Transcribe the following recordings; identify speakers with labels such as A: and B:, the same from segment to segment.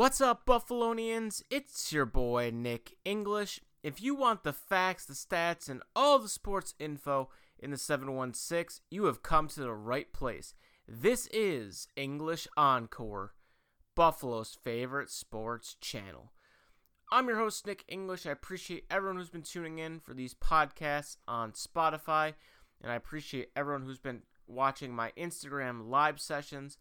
A: What's up, Buffalonians? It's your boy, Nick English. If you want the facts, the stats, and all the sports info in the 716, you have come to the right place. This is English Encore, Buffalo's favorite sports channel. I'm your host, Nick English. I appreciate everyone who's been tuning in for these podcasts on Spotify, and I appreciate everyone who's been watching my Instagram live sessions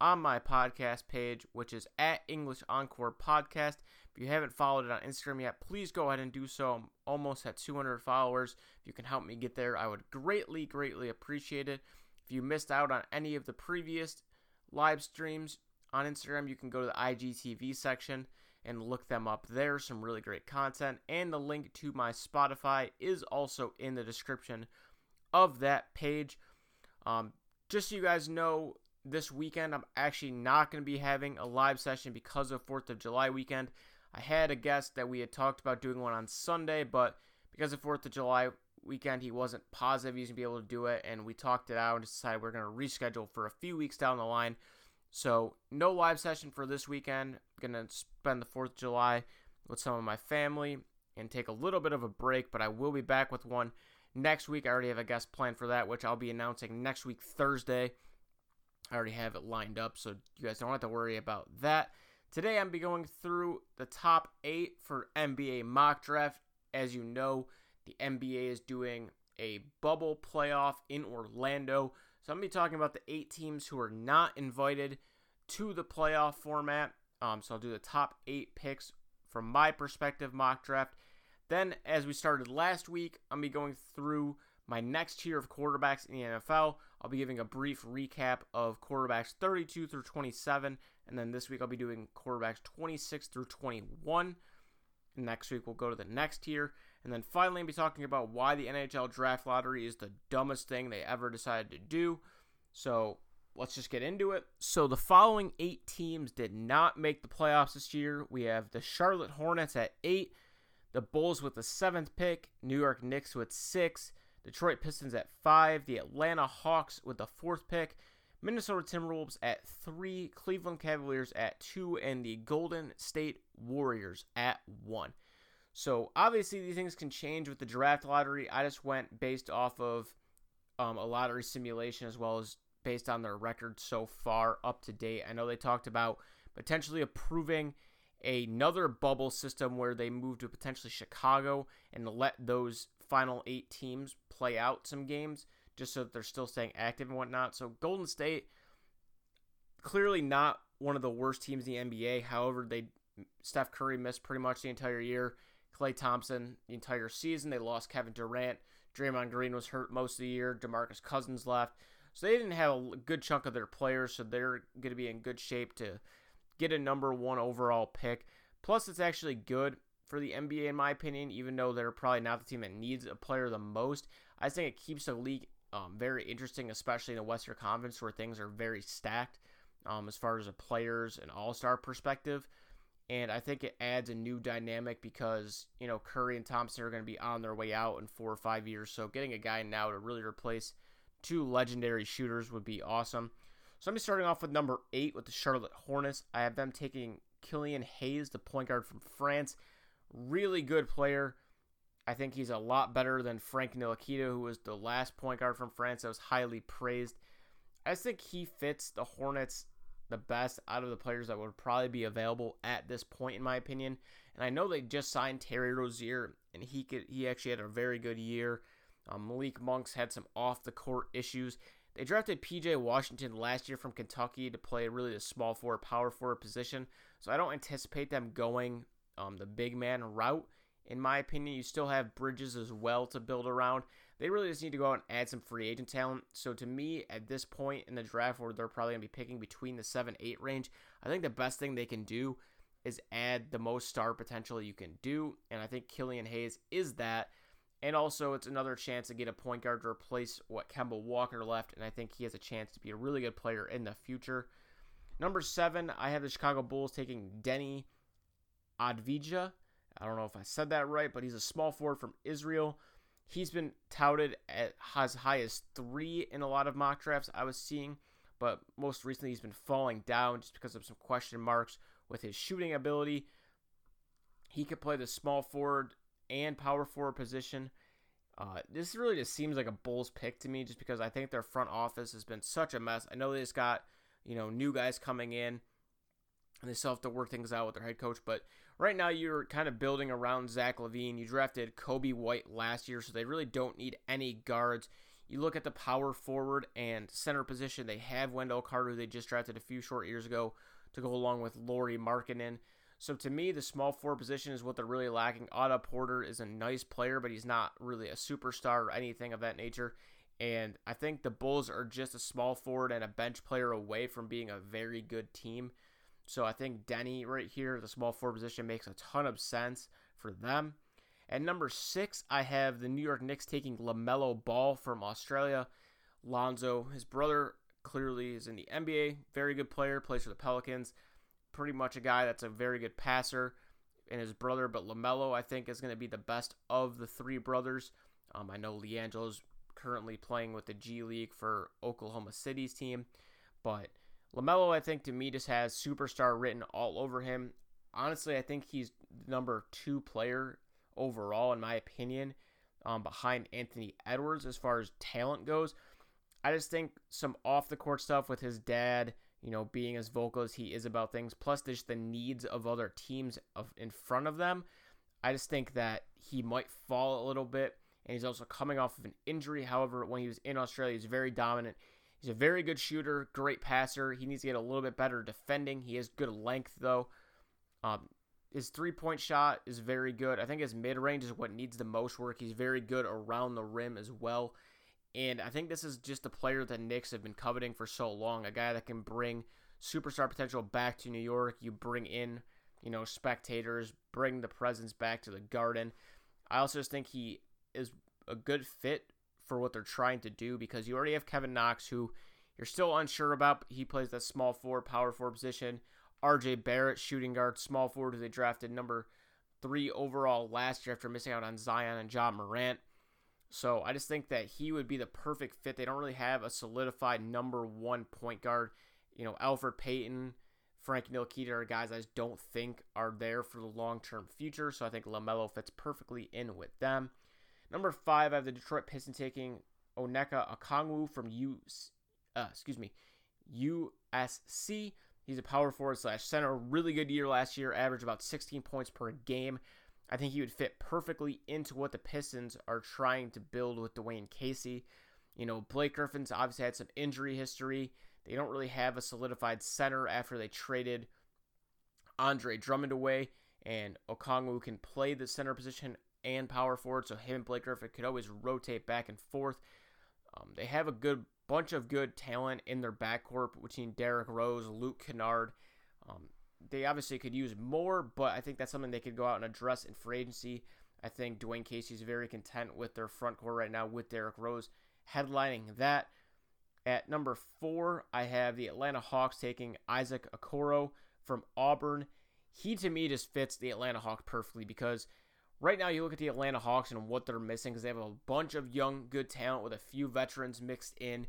A: on my podcast page, which is at English Encore Podcast. If you haven't followed it on Instagram yet, please go ahead and do so. I'm almost at 200 followers. If you can help me get there, I would greatly, greatly appreciate it. If you missed out on any of the previous live streams on Instagram, you can go to the IGTV section and look them up there. Some really great content. And the link to my Spotify is also in the description of that page. Um, just so you guys know, this weekend I'm actually not going to be having a live session because of 4th of July weekend. I had a guest that we had talked about doing one on Sunday, but because of 4th of July weekend, he wasn't positive he was going to be able to do it, and we talked it out and decided we're going to reschedule for a few weeks down the line. So, no live session for this weekend. I'm going to spend the 4th of July with some of my family and take a little bit of a break, but I will be back with one next week. I already have a guest planned for that, which I'll be announcing next week, Thursday. I already have it lined up, so you guys don't have to worry about that. Today, I'm be going through the top eight for NBA mock draft. As you know, the NBA is doing a bubble playoff in Orlando. So I'm to be talking about the eight teams who are not invited to the playoff format. Um, so I'll do the top eight picks from my perspective mock draft. Then, as we started last week, I'm to be going through my next tier of quarterbacks in the NFL. I'll be giving a brief recap of quarterbacks 32 through 27, and then this week I'll be doing quarterbacks 26 through 21. Next week we'll go to the next tier, and then finally I'll be talking about why the NHL draft lottery is the dumbest thing they ever decided to do. So let's just get into it. So the following eight teams did not make the playoffs this year. We have the Charlotte Hornets at eight, the Bulls with the seventh pick, New York Knicks with six. Detroit Pistons at five, the Atlanta Hawks with the fourth pick, Minnesota Timberwolves at three, Cleveland Cavaliers at two, and the Golden State Warriors at one. So obviously these things can change with the draft lottery. I just went based off of um, a lottery simulation as well as based on their record so far up to date. I know they talked about potentially approving another bubble system where they move to potentially Chicago and let those final eight teams play out some games just so that they're still staying active and whatnot. So Golden State clearly not one of the worst teams in the NBA. However, they Steph Curry missed pretty much the entire year. Klay Thompson the entire season. They lost Kevin Durant. Draymond Green was hurt most of the year. DeMarcus Cousins left. So they didn't have a good chunk of their players, so they're going to be in good shape to get a number one overall pick. Plus, it's actually good for the NBA, in my opinion, even though they're probably not the team that needs a player the most. I think it keeps the league um, very interesting, especially in the Western Conference where things are very stacked um, as far as a players and all star perspective. And I think it adds a new dynamic because, you know, Curry and Thompson are going to be on their way out in four or five years. So getting a guy now to really replace two legendary shooters would be awesome. So I'm starting off with number eight with the Charlotte Hornets. I have them taking Killian Hayes, the point guard from France really good player. I think he's a lot better than Frank Ntilikina, who was the last point guard from France that was highly praised. I just think he fits the Hornets the best out of the players that would probably be available at this point, in my opinion. And I know they just signed Terry Rozier, and he could he actually had a very good year. Um, Malik Monk's had some off the court issues. They drafted PJ Washington last year from Kentucky to play really the small forward, power forward position. So I don't anticipate them going um, the big man route. In my opinion, you still have Bridges as well to build around. They really just need to go out and add some free agent talent. So to me, at this point in the draft, where they're probably going to be picking between the seven eight range, I think the best thing they can do is add the most star potential you can do, and I think Killian Hayes is that. And also, it's another chance to get a point guard to replace what Kemba Walker left, and I think he has a chance to be a really good player in the future. Number seven, I have the Chicago Bulls taking Deni Avdija. I don't know if I said that right, but he's a small forward from Israel. He's been touted at as high as three in a lot of mock drafts I was seeing, but most recently he's been falling down just because of some question marks with his shooting ability. He could play the small forward and power forward position. Uh, this really just seems like a Bulls pick to me, just because I think their front office has been such a mess. I know they just got you know new guys coming in, they still have to work things out with their head coach. But right now, you're kind of building around Zach LaVine. You drafted Coby White last year, so they really don't need any guards. You look at the power forward and center position. They have Wendell Carter, they just drafted a few short years ago, to go along with Lauri Markkanen. So to me, the small forward position is what they're really lacking. Otto Porter is a nice player, but he's not really a superstar or anything of that nature. And I think the Bulls are just a small forward and a bench player away from being a very good team. So I think Deni right here, the small forward position, makes a ton of sense for them. At number six, I have the New York Knicks taking LaMelo Ball from Australia. Lonzo, his brother, clearly is in the NBA. Very good player, plays for the Pelicans pretty much a guy that's a very good passer and his brother, but LaMelo, I think, is going to be the best of the three brothers. Um, I know LiAngelo's currently playing with the G League for Oklahoma City's team, but LaMelo, I think, to me, just has superstar written all over him. Honestly, I think he's number two player overall, in my opinion, um, behind Anthony Edwards as far as talent goes. I just think some off the court stuff with his dad you know, being as vocal as he is about things, plus just the needs of other teams of in front of them. I just think that he might fall a little bit, and he's also coming off of an injury. However, when he was in Australia, he's very dominant. He's a very good shooter, great passer. He needs to get a little bit better defending. He has good length, though. Um, his three point shot is very good. I think his mid range is what needs the most work. He's very good around the rim as well. And I think this is just a player that Knicks have been coveting for so long. A guy that can bring superstar potential back to New York. You bring in, you know, spectators, bring the presence back to the Garden. I also just think he is a good fit for what they're trying to do because you already have Kevin Knox, who you're still unsure about. He plays that small forward, power forward position. RJ Barrett, shooting guard, small forward, who they drafted number three overall last year after missing out on Zion and John Morant. So I just think that he would be the perfect fit. They don't really have a solidified number one point guard. You know, Elfrid Payton, Frank Ntilikina are guys I just don't think are there for the long term future. So I think LaMelo fits perfectly in with them. Number five, I have the Detroit Pistons taking Onyeka Okongwu from U, uh, excuse me, USC. He's a power forward slash center. Really good year last year, averaged about 16 points per game. I think he would fit perfectly into what the Pistons are trying to build with Dwane Casey. You know, Blake Griffin's obviously had some injury history. They don't really have a solidified center after they traded Andre Drummond away, and Okongwu can play the center position and power forward, so him and Blake Griffin could always rotate back and forth. Um, they have a good bunch of good talent in their backcourt between Derrick Rose, Luke Kennard. Um, they obviously could use more, but I think that's something they could go out and address in free agency. I think Dwane Casey's very content with their front court right now with Derrick Rose headlining that. At number four, I have the Atlanta Hawks taking Isaac Okoro from Auburn. He to me just fits the Atlanta Hawks perfectly because right now you look at the Atlanta Hawks and what they're missing because they have a bunch of young, good talent with a few veterans mixed in,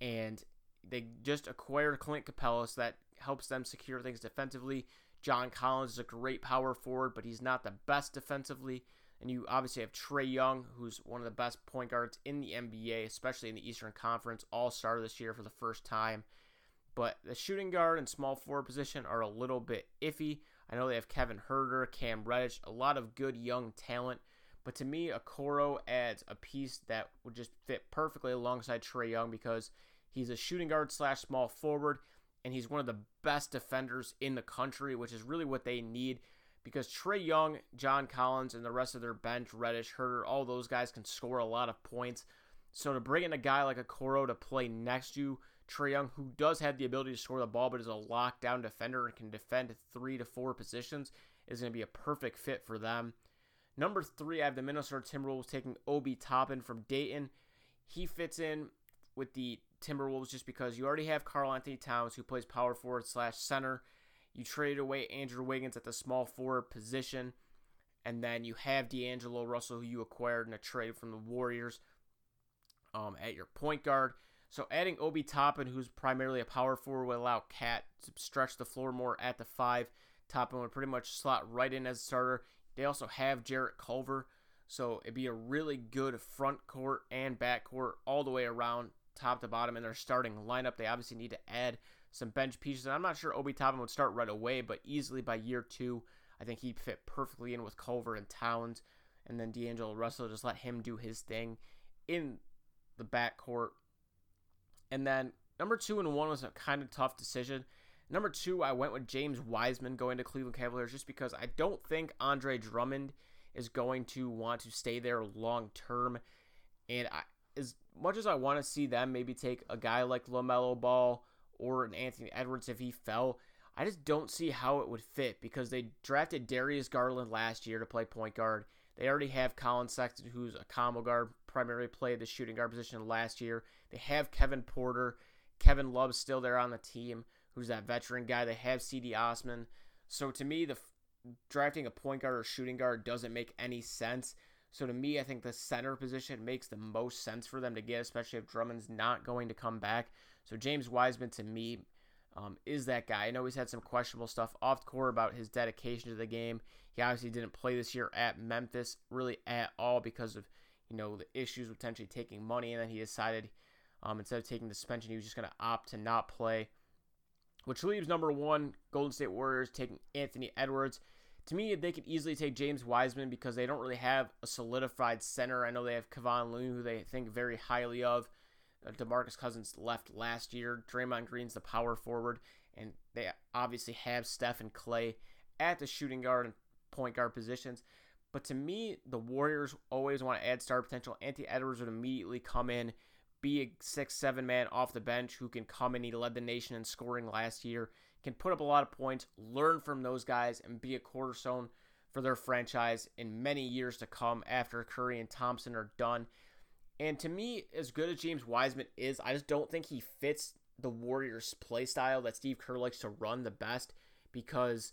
A: and they just acquired Clint Capela, so that helps them secure things defensively. John Collins is a great power forward, but he's not the best defensively. And you obviously have Trae Young, who's one of the best point guards in the NBA, especially in the Eastern Conference, all star this year for the first time. But the shooting guard and small forward position are a little bit iffy. I know they have Kevin Huerter, Cam Reddish, a lot of good young talent. But to me, Okoro adds a piece that would just fit perfectly alongside Trae Young because he's a shooting guard slash small forward and he's one of the best defenders in the country, which is really what they need because Trae Young, John Collins, and the rest of their bench, Reddish, Herder, all those guys can score a lot of points. So to bring in a guy like Okoro to play next to Trae Young, who does have the ability to score the ball but is a lockdown defender and can defend three to four positions, is going to be a perfect fit for them. Number three, I have the Minnesota Timberwolves taking Obi Toppin from Dayton. He fits in with the Timberwolves just because you already have Karl-Anthony Towns who plays power forward slash center. You traded away Andrew Wiggins at the small forward position. And then you have D'Angelo Russell, who you acquired in a trade from the Warriors um, at your point guard. So adding Obi Toppin, who's primarily a power forward, would allow Cat to stretch the floor more at the five. Toppin would pretty much slot right in as a starter. They also have Jarrett Culver, so it'd be a really good front court and back court all the way around, top to bottom, in their starting lineup. They obviously need to add some bench pieces. And I'm not sure Obi Toppin would start right away, but easily by year two, I think he'd fit perfectly in with Culver and Towns. And then D'Angelo Russell, just let him do his thing in the backcourt. And then number two and one was a kind of tough decision. Number two, I went with James Wiseman going to Cleveland Cavaliers just because I don't think Andre Drummond is going to want to stay there long term. And I, as much as I want to see them maybe take a guy like LaMelo Ball or an Anthony Edwards if he fell, I just don't see how it would fit because they drafted Darius Garland last year to play point guard. They already have Collin Sexton, who's a combo guard, primarily played the shooting guard position last year. They have Kevin Porter. Kevin Love's still there on the team, who's that veteran guy. They have Cedi Osman. So to me, the drafting a point guard or shooting guard doesn't make any sense. So to me, I think the center position makes the most sense for them to get, especially if Drummond's not going to come back. So James Wiseman to me um, is that guy. I know he's had some questionable stuff off court about his dedication to the game. He obviously didn't play this year at Memphis really at all because of you know the issues with potentially taking money, and then he decided um, instead of taking the suspension, he was just going to opt to not play. Which leaves number one Golden State Warriors taking Anthony Edwards. To me, they could easily take James Wiseman because they don't really have a solidified center. I know they have Kevon Looney, who they think very highly of. Uh, DeMarcus Cousins left last year. Draymond Green's the power forward, and they obviously have Steph and Klay at the shooting guard and point guard positions. But to me, the Warriors always want to add star potential. Anthony Edwards would immediately come in, be a six, seven man off the bench who can come in. He led the nation in scoring last year, can put up a lot of points, learn from those guys, and be a cornerstone for their franchise in many years to come after Curry and Thompson are done. And to me, as good as James Wiseman is, I just don't think he fits the Warriors' play style that Steve Kerr likes to run the best because,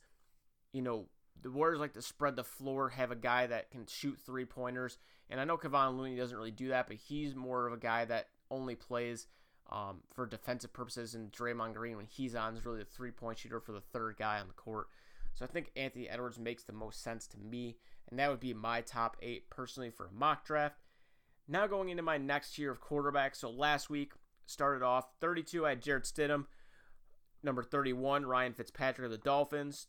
A: you know, the Warriors like to spread the floor, have a guy that can shoot three pointers. And I know Kevon Looney doesn't really do that, but he's more of a guy that only plays um, for defensive purposes. And Draymond Green, when he's on, is really the three point shooter for the third guy on the court. So I think Anthony Edwards makes the most sense to me. And that would be my top eight personally for a mock draft. Now going into my next tier of quarterbacks. So last week started off 32. I had Jarrett Stidham. Number 31, Ryan Fitzpatrick of the Dolphins.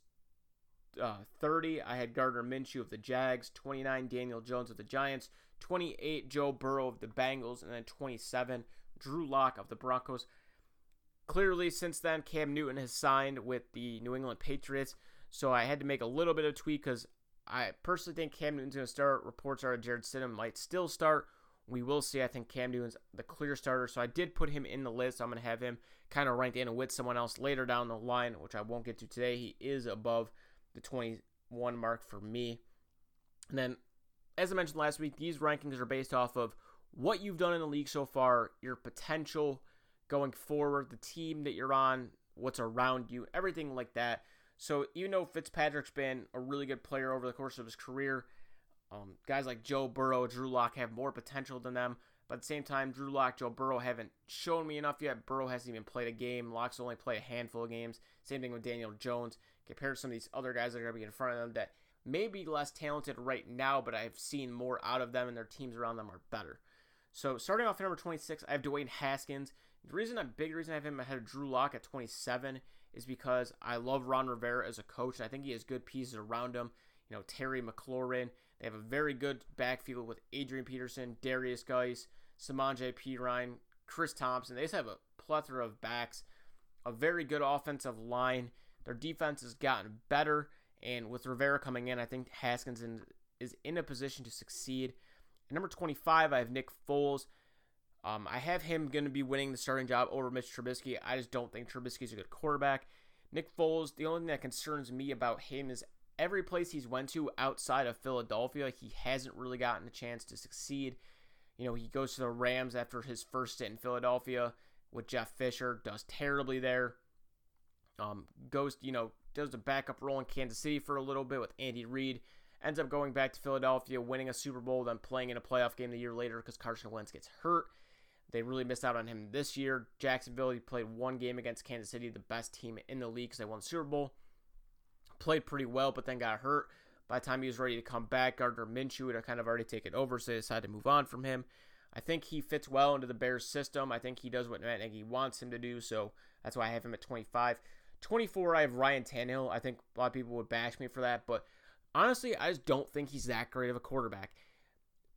A: Uh, 30, I had Gardner Minshew of the Jags. 29, Daniel Jones of the Giants. 28, Joe Burrow of the Bengals. And then 27, Drew Lock of the Broncos. Clearly, since then, Cam Newton has signed with the New England Patriots. So I had to make a little bit of tweak because I personally think Cam Newton's going to start. Reports are Jarrett Stidham might still start. We will see. I think Cam Newton's the clear starter, so I did put him in the list. I'm going to have him kind of ranked in with someone else later down the line, which I won't get to today. He is above the 21 mark for me. And then, as I mentioned last week, these rankings are based off of what you've done in the league so far, your potential going forward, the team that you're on, what's around you, everything like that. So even though Fitzpatrick's been a really good player over the course of his career, um, guys like Joe Burrow, Drew Lock have more potential than them. But at the same time, Drew Lock, Joe Burrow haven't shown me enough yet. Burrow hasn't even played a game. Lock's only played a handful of games. Same thing with Daniel Jones. Compared to some of these other guys that are going to be in front of them that may be less talented right now, but I've seen more out of them and their teams around them are better. So starting off at number 26, I have Dwayne Haskins. The reason, a big reason I have him ahead of Drew Lock at 27 is because I love Ron Rivera as a coach, and I think he has good pieces around him. You know, Terry McLaurin, they have a very good backfield with Adrian Peterson, Derrius Guice, Samaje Ryan, Chris Thompson. They just have a plethora of backs, a very good offensive line. Their defense has gotten better, and with Rivera coming in, I think Haskins in, is in a position to succeed. At number 25, I have Nick Foles. Um, I have him going to be winning the starting job over Mitch Trubisky. I just don't think Trubisky's a good quarterback. Nick Foles, the only thing that concerns me about him is every place he's went to outside of Philadelphia, he hasn't really gotten a chance to succeed. You know, he goes to the Rams after his first stint in Philadelphia with Jeff Fisher, does terribly there. Um, goes, you know, does a backup role in Kansas City for a little bit with Andy Reid. Ends up going back to Philadelphia, winning a Super Bowl, then playing in a playoff game the year later because Carson Wentz gets hurt. They really missed out on him this year. Jacksonville, he played one game against Kansas City, the best team in the league because they won the Super Bowl. Played pretty well, but then got hurt. By the time he was ready to come back, Gardner Minshew had kind of already taken over, so they decided to move on from him. I think he fits well into the Bears system. I think he does what Matt Nagy wants him to do, so that's why I have him at 25. 24, I have Ryan Tannehill. I think a lot of people would bash me for that, but honestly, I just don't think he's that great of a quarterback.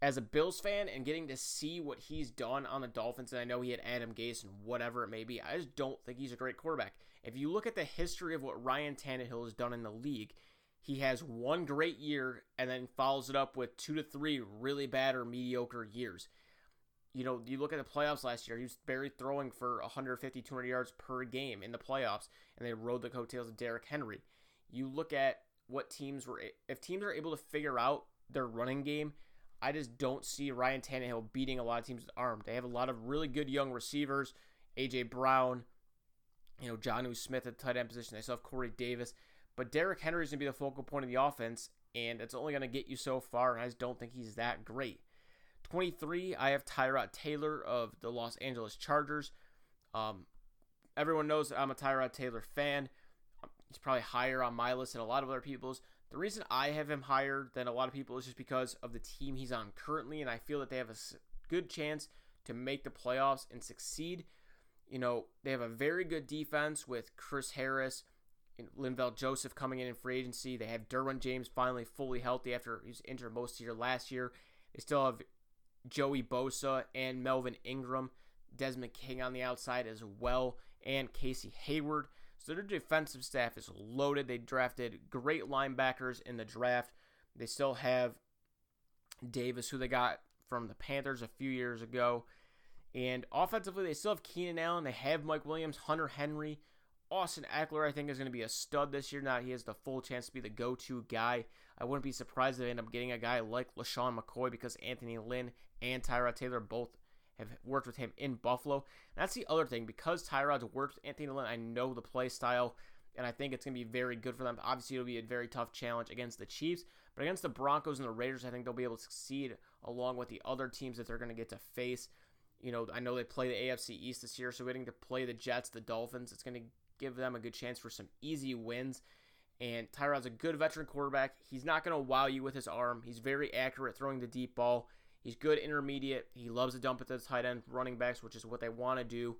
A: As a Bills fan and getting to see what he's done on the Dolphins, and I know he had Adam Gase and whatever it may be, I just don't think he's a great quarterback. If you look at the history of what Ryan Tannehill has done in the league, he has one great year and then follows it up with two to three really bad or mediocre years. You know, you look at the playoffs last year, he was barely throwing for 150, 200 yards per game in the playoffs, and they rode the coattails of Derrick Henry. You look at what teams were, if teams are able to figure out their running game, I just don't see Ryan Tannehill beating a lot of teams with arm. They have a lot of really good young receivers, AJ Brown, you know, Jonnu Smith at tight end position. They still have Corey Davis. But Derrick Henry is going to be the focal point of the offense, and it's only going to get you so far, and I just don't think he's that great. 23, I have Tyrod Taylor of the Los Angeles Chargers. Um, everyone knows I'm a Tyrod Taylor fan. He's probably higher on my list than a lot of other people's. The reason I have him higher than a lot of people is just because of the team he's on currently, and I feel that they have a good chance to make the playoffs and succeed. You know, they have a very good defense with Chris Harris, Linval Joseph coming in in free agency. They have Derwin James finally fully healthy after he was injured most of year last year. They still have Joey Bosa and Melvin Ingram, Desmond King on the outside as well, and Casey Hayward. So their defensive staff is loaded. They drafted great linebackers in the draft. They still have Davis, who they got from the Panthers a few years ago. And offensively, they still have Keenan Allen. They have Mike Williams, Hunter Henry. Austin Ekeler, I think, is going to be a stud this year. Now he has the full chance to be the go to guy. I wouldn't be surprised if they end up getting a guy like LeSean McCoy because Anthony Lynn and Tyrod Taylor both have worked with him in Buffalo. And that's the other thing. Because Tyrod's worked with Anthony Lynn, I know the play style, and I think it's going to be very good for them. Obviously, it'll be a very tough challenge against the Chiefs, but against the Broncos and the Raiders, I think they'll be able to succeed along with the other teams that they're going to get to face. You know, I know they play the AFC East this year, so getting to play the Jets, the Dolphins, it's going to give them a good chance for some easy wins. And Tyrod's a good veteran quarterback. He's not going to wow you with his arm. He's very accurate throwing the deep ball. He's good intermediate. He loves to dump it to the tight end running backs, which is what they want to do.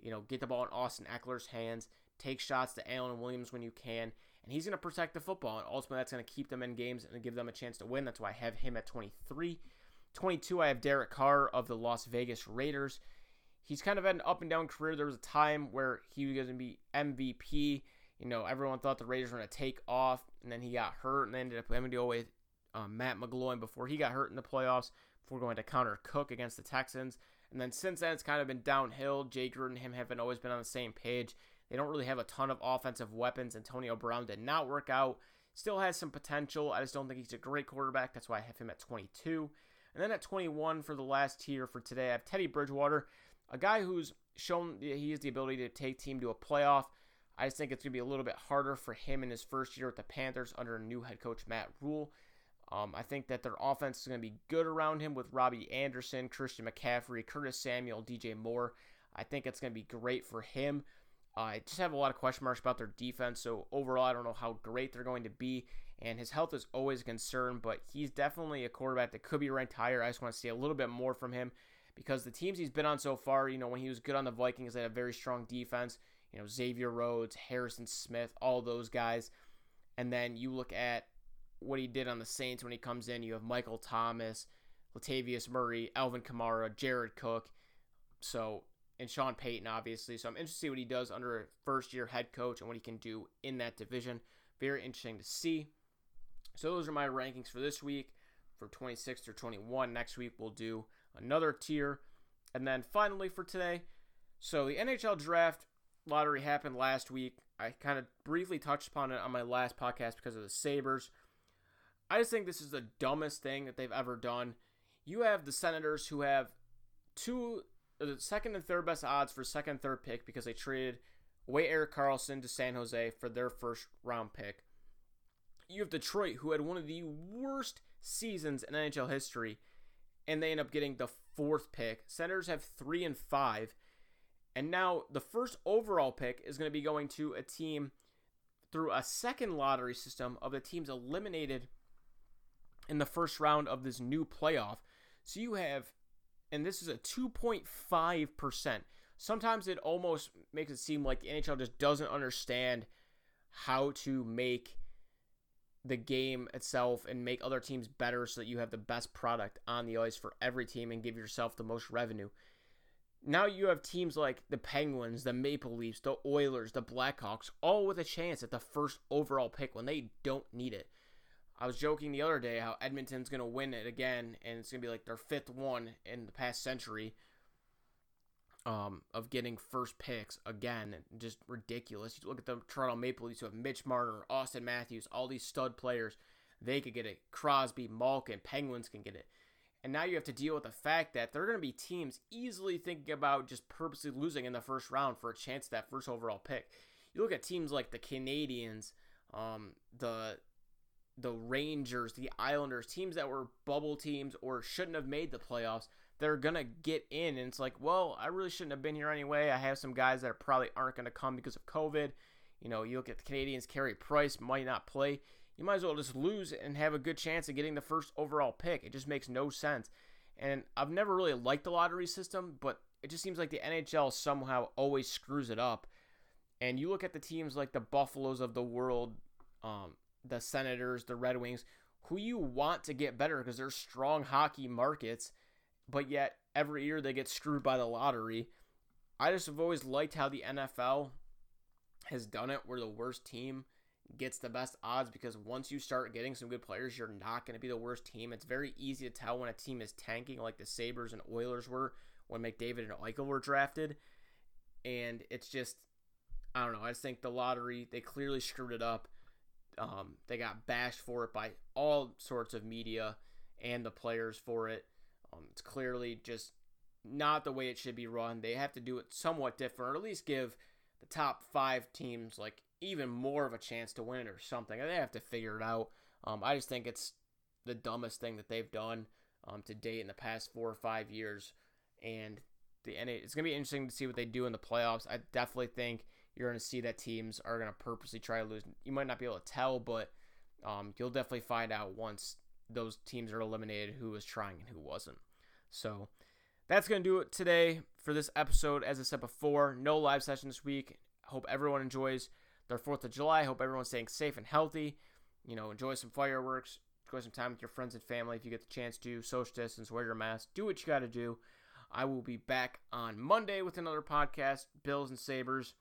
A: You know, get the ball in Austin Ekeler's hands, take shots to Allen Williams when you can, and he's going to protect the football. And ultimately, that's going to keep them in games and give them a chance to win. That's why I have him at 23. 22, I have Derek Carr of the Las Vegas Raiders he's kind of had an up and down career. There was a time where he was going to be MVP. You know, everyone thought the Raiders were going to take off, and then he got hurt and ended up having to go with um, Matt McGloin before he got hurt in the playoffs before going to Connor Cook against the Texans. And then since then, it's kind of been downhill. Jay Gruden and him haven't always been on the same page. They don't really have a ton of offensive weapons. Antonio Brown did not work out. Still has some potential. I just don't think he's a great quarterback. That's why I have him at 22. And then at 21 for the last tier for today, I have Teddy Bridgewater a guy who's shown he has the ability to take team to a playoff. I just think it's going to be a little bit harder for him in his first year with the Panthers under new head coach Matt Rhule. Um, I think that their offense is going to be good around him with Robbie Anderson, Christian McCaffrey, Curtis Samuel, DJ Moore. I think it's going to be great for him. Uh, I just have a lot of question marks about their defense, so overall, I don't know how great they're going to be. And his health is always a concern, but he's definitely a quarterback that could be ranked higher. I just want to see a little bit more from him because the teams he's been on so far, you know, when he was good on the Vikings, they had a very strong defense. You know, Xavier Rhodes, Harrison Smith, all those guys. And then you look at what he did on the Saints when he comes in. You have Michael Thomas, Latavius Murray, Alvin Kamara, Jared Cook. So, and Sean Payton, obviously. So I'm interested to see what he does under a first year head coach and what he can do in that division. Very interesting to see. So those are my rankings for this week for 26 through 21. Next week we'll do another tier. And then finally for today, so the NHL draft lottery happened last week. I kind of briefly touched upon it on my last podcast because of the Sabres. I just think this is the dumbest thing that they've ever done. You have the Senators who have two, uh, the second and third best odds for second third pick because they traded away Erik Karlsson to San Jose for their first round pick. You have Detroit who had one of the worst seasons in NHL history and they end up getting the fourth pick. Senators have three and five. And now the first overall pick is going to be going to a team through a second lottery system of the teams eliminated in the first round of this new playoff. So you have, and this is a 2.5%. Sometimes it almost makes it seem like the NHL just doesn't understand how to make the game itself and make other teams better so that you have the best product on the ice for every team and give yourself the most revenue. Now you have teams like the Penguins, the Maple Leafs, the Oilers, the Blackhawks, all with a chance at the first overall pick when they don't need it. I was joking the other day how Edmonton's going to win it again, and it's going to be like their fifth one in the past century um, of getting first picks again. Just ridiculous. You look at the Toronto Maple Leafs who have Mitch Marner, Auston Matthews, all these stud players. They could get it. Crosby, Malkin, Penguins can get it. And now you have to deal with the fact that there are going to be teams easily thinking about just purposely losing in the first round for a chance at that first overall pick. You look at teams like the Canadiens, um, the the Rangers, the Islanders, teams that were bubble teams or shouldn't have made the playoffs, they're gonna get in, and it's like, well, I really shouldn't have been here anyway. I have some guys that probably aren't gonna come because of COVID. You know, you look at the Canadiens Carey Price might not play. You might as well just lose and have a good chance of getting the first overall pick. It just makes no sense. And I've never really liked the lottery system, but it just seems like the NHL somehow always screws it up. And you look at the teams like the Buffaloes of the world, um, the Senators, the Red Wings, who you want to get better because they're strong hockey markets, but yet every year they get screwed by the lottery. I just have always liked how the NFL has done it where the worst team gets the best odds because once you start getting some good players, you're not going to be the worst team. It's very easy to tell when a team is tanking, like the Sabres and Oilers were when McDavid and Eichel were drafted. And it's just, I don't know. I just think the lottery, they clearly screwed it up. Um, they got bashed for it by all sorts of media and the players for it. Um, it's clearly just not the way it should be run. They have to do it somewhat different, or at least give the top five teams like even more of a chance to win or something. They have to figure it out. Um, I just think it's the dumbest thing that they've done um, to date in the past four or five years, and the it's gonna be interesting to see what they do in the playoffs. I definitely think you're going to see that teams are going to purposely try to lose. You might not be able to tell, but um, you'll definitely find out once those teams are eliminated who was trying and who wasn't. So that's going to do it today for this episode. As I said before, no live session this week. Hope everyone enjoys their 4th of July. Hope everyone's staying safe and healthy. You know, enjoy some fireworks. Enjoy some time with your friends and family if you get the chance to. Social distance, wear your mask, do what you got to do. I will be back on Monday with another podcast, Bills and Sabres.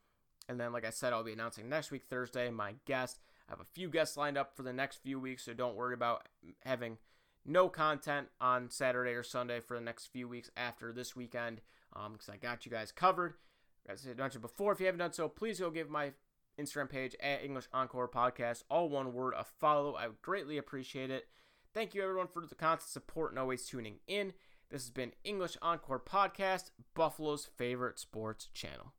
A: And then, like I said, I'll be announcing next week, Thursday, my guest. I have a few guests lined up for the next few weeks, so don't worry about having no content on Saturday or Sunday for the next few weeks after this weekend because um, I got you guys covered. As I mentioned before, if you haven't done so, please go give my Instagram page at English Encore Podcast, all one word, a follow. I would greatly appreciate it. Thank you, everyone, for the constant support and always tuning in. This has been English Encore Podcast, Buffalo's favorite sports channel.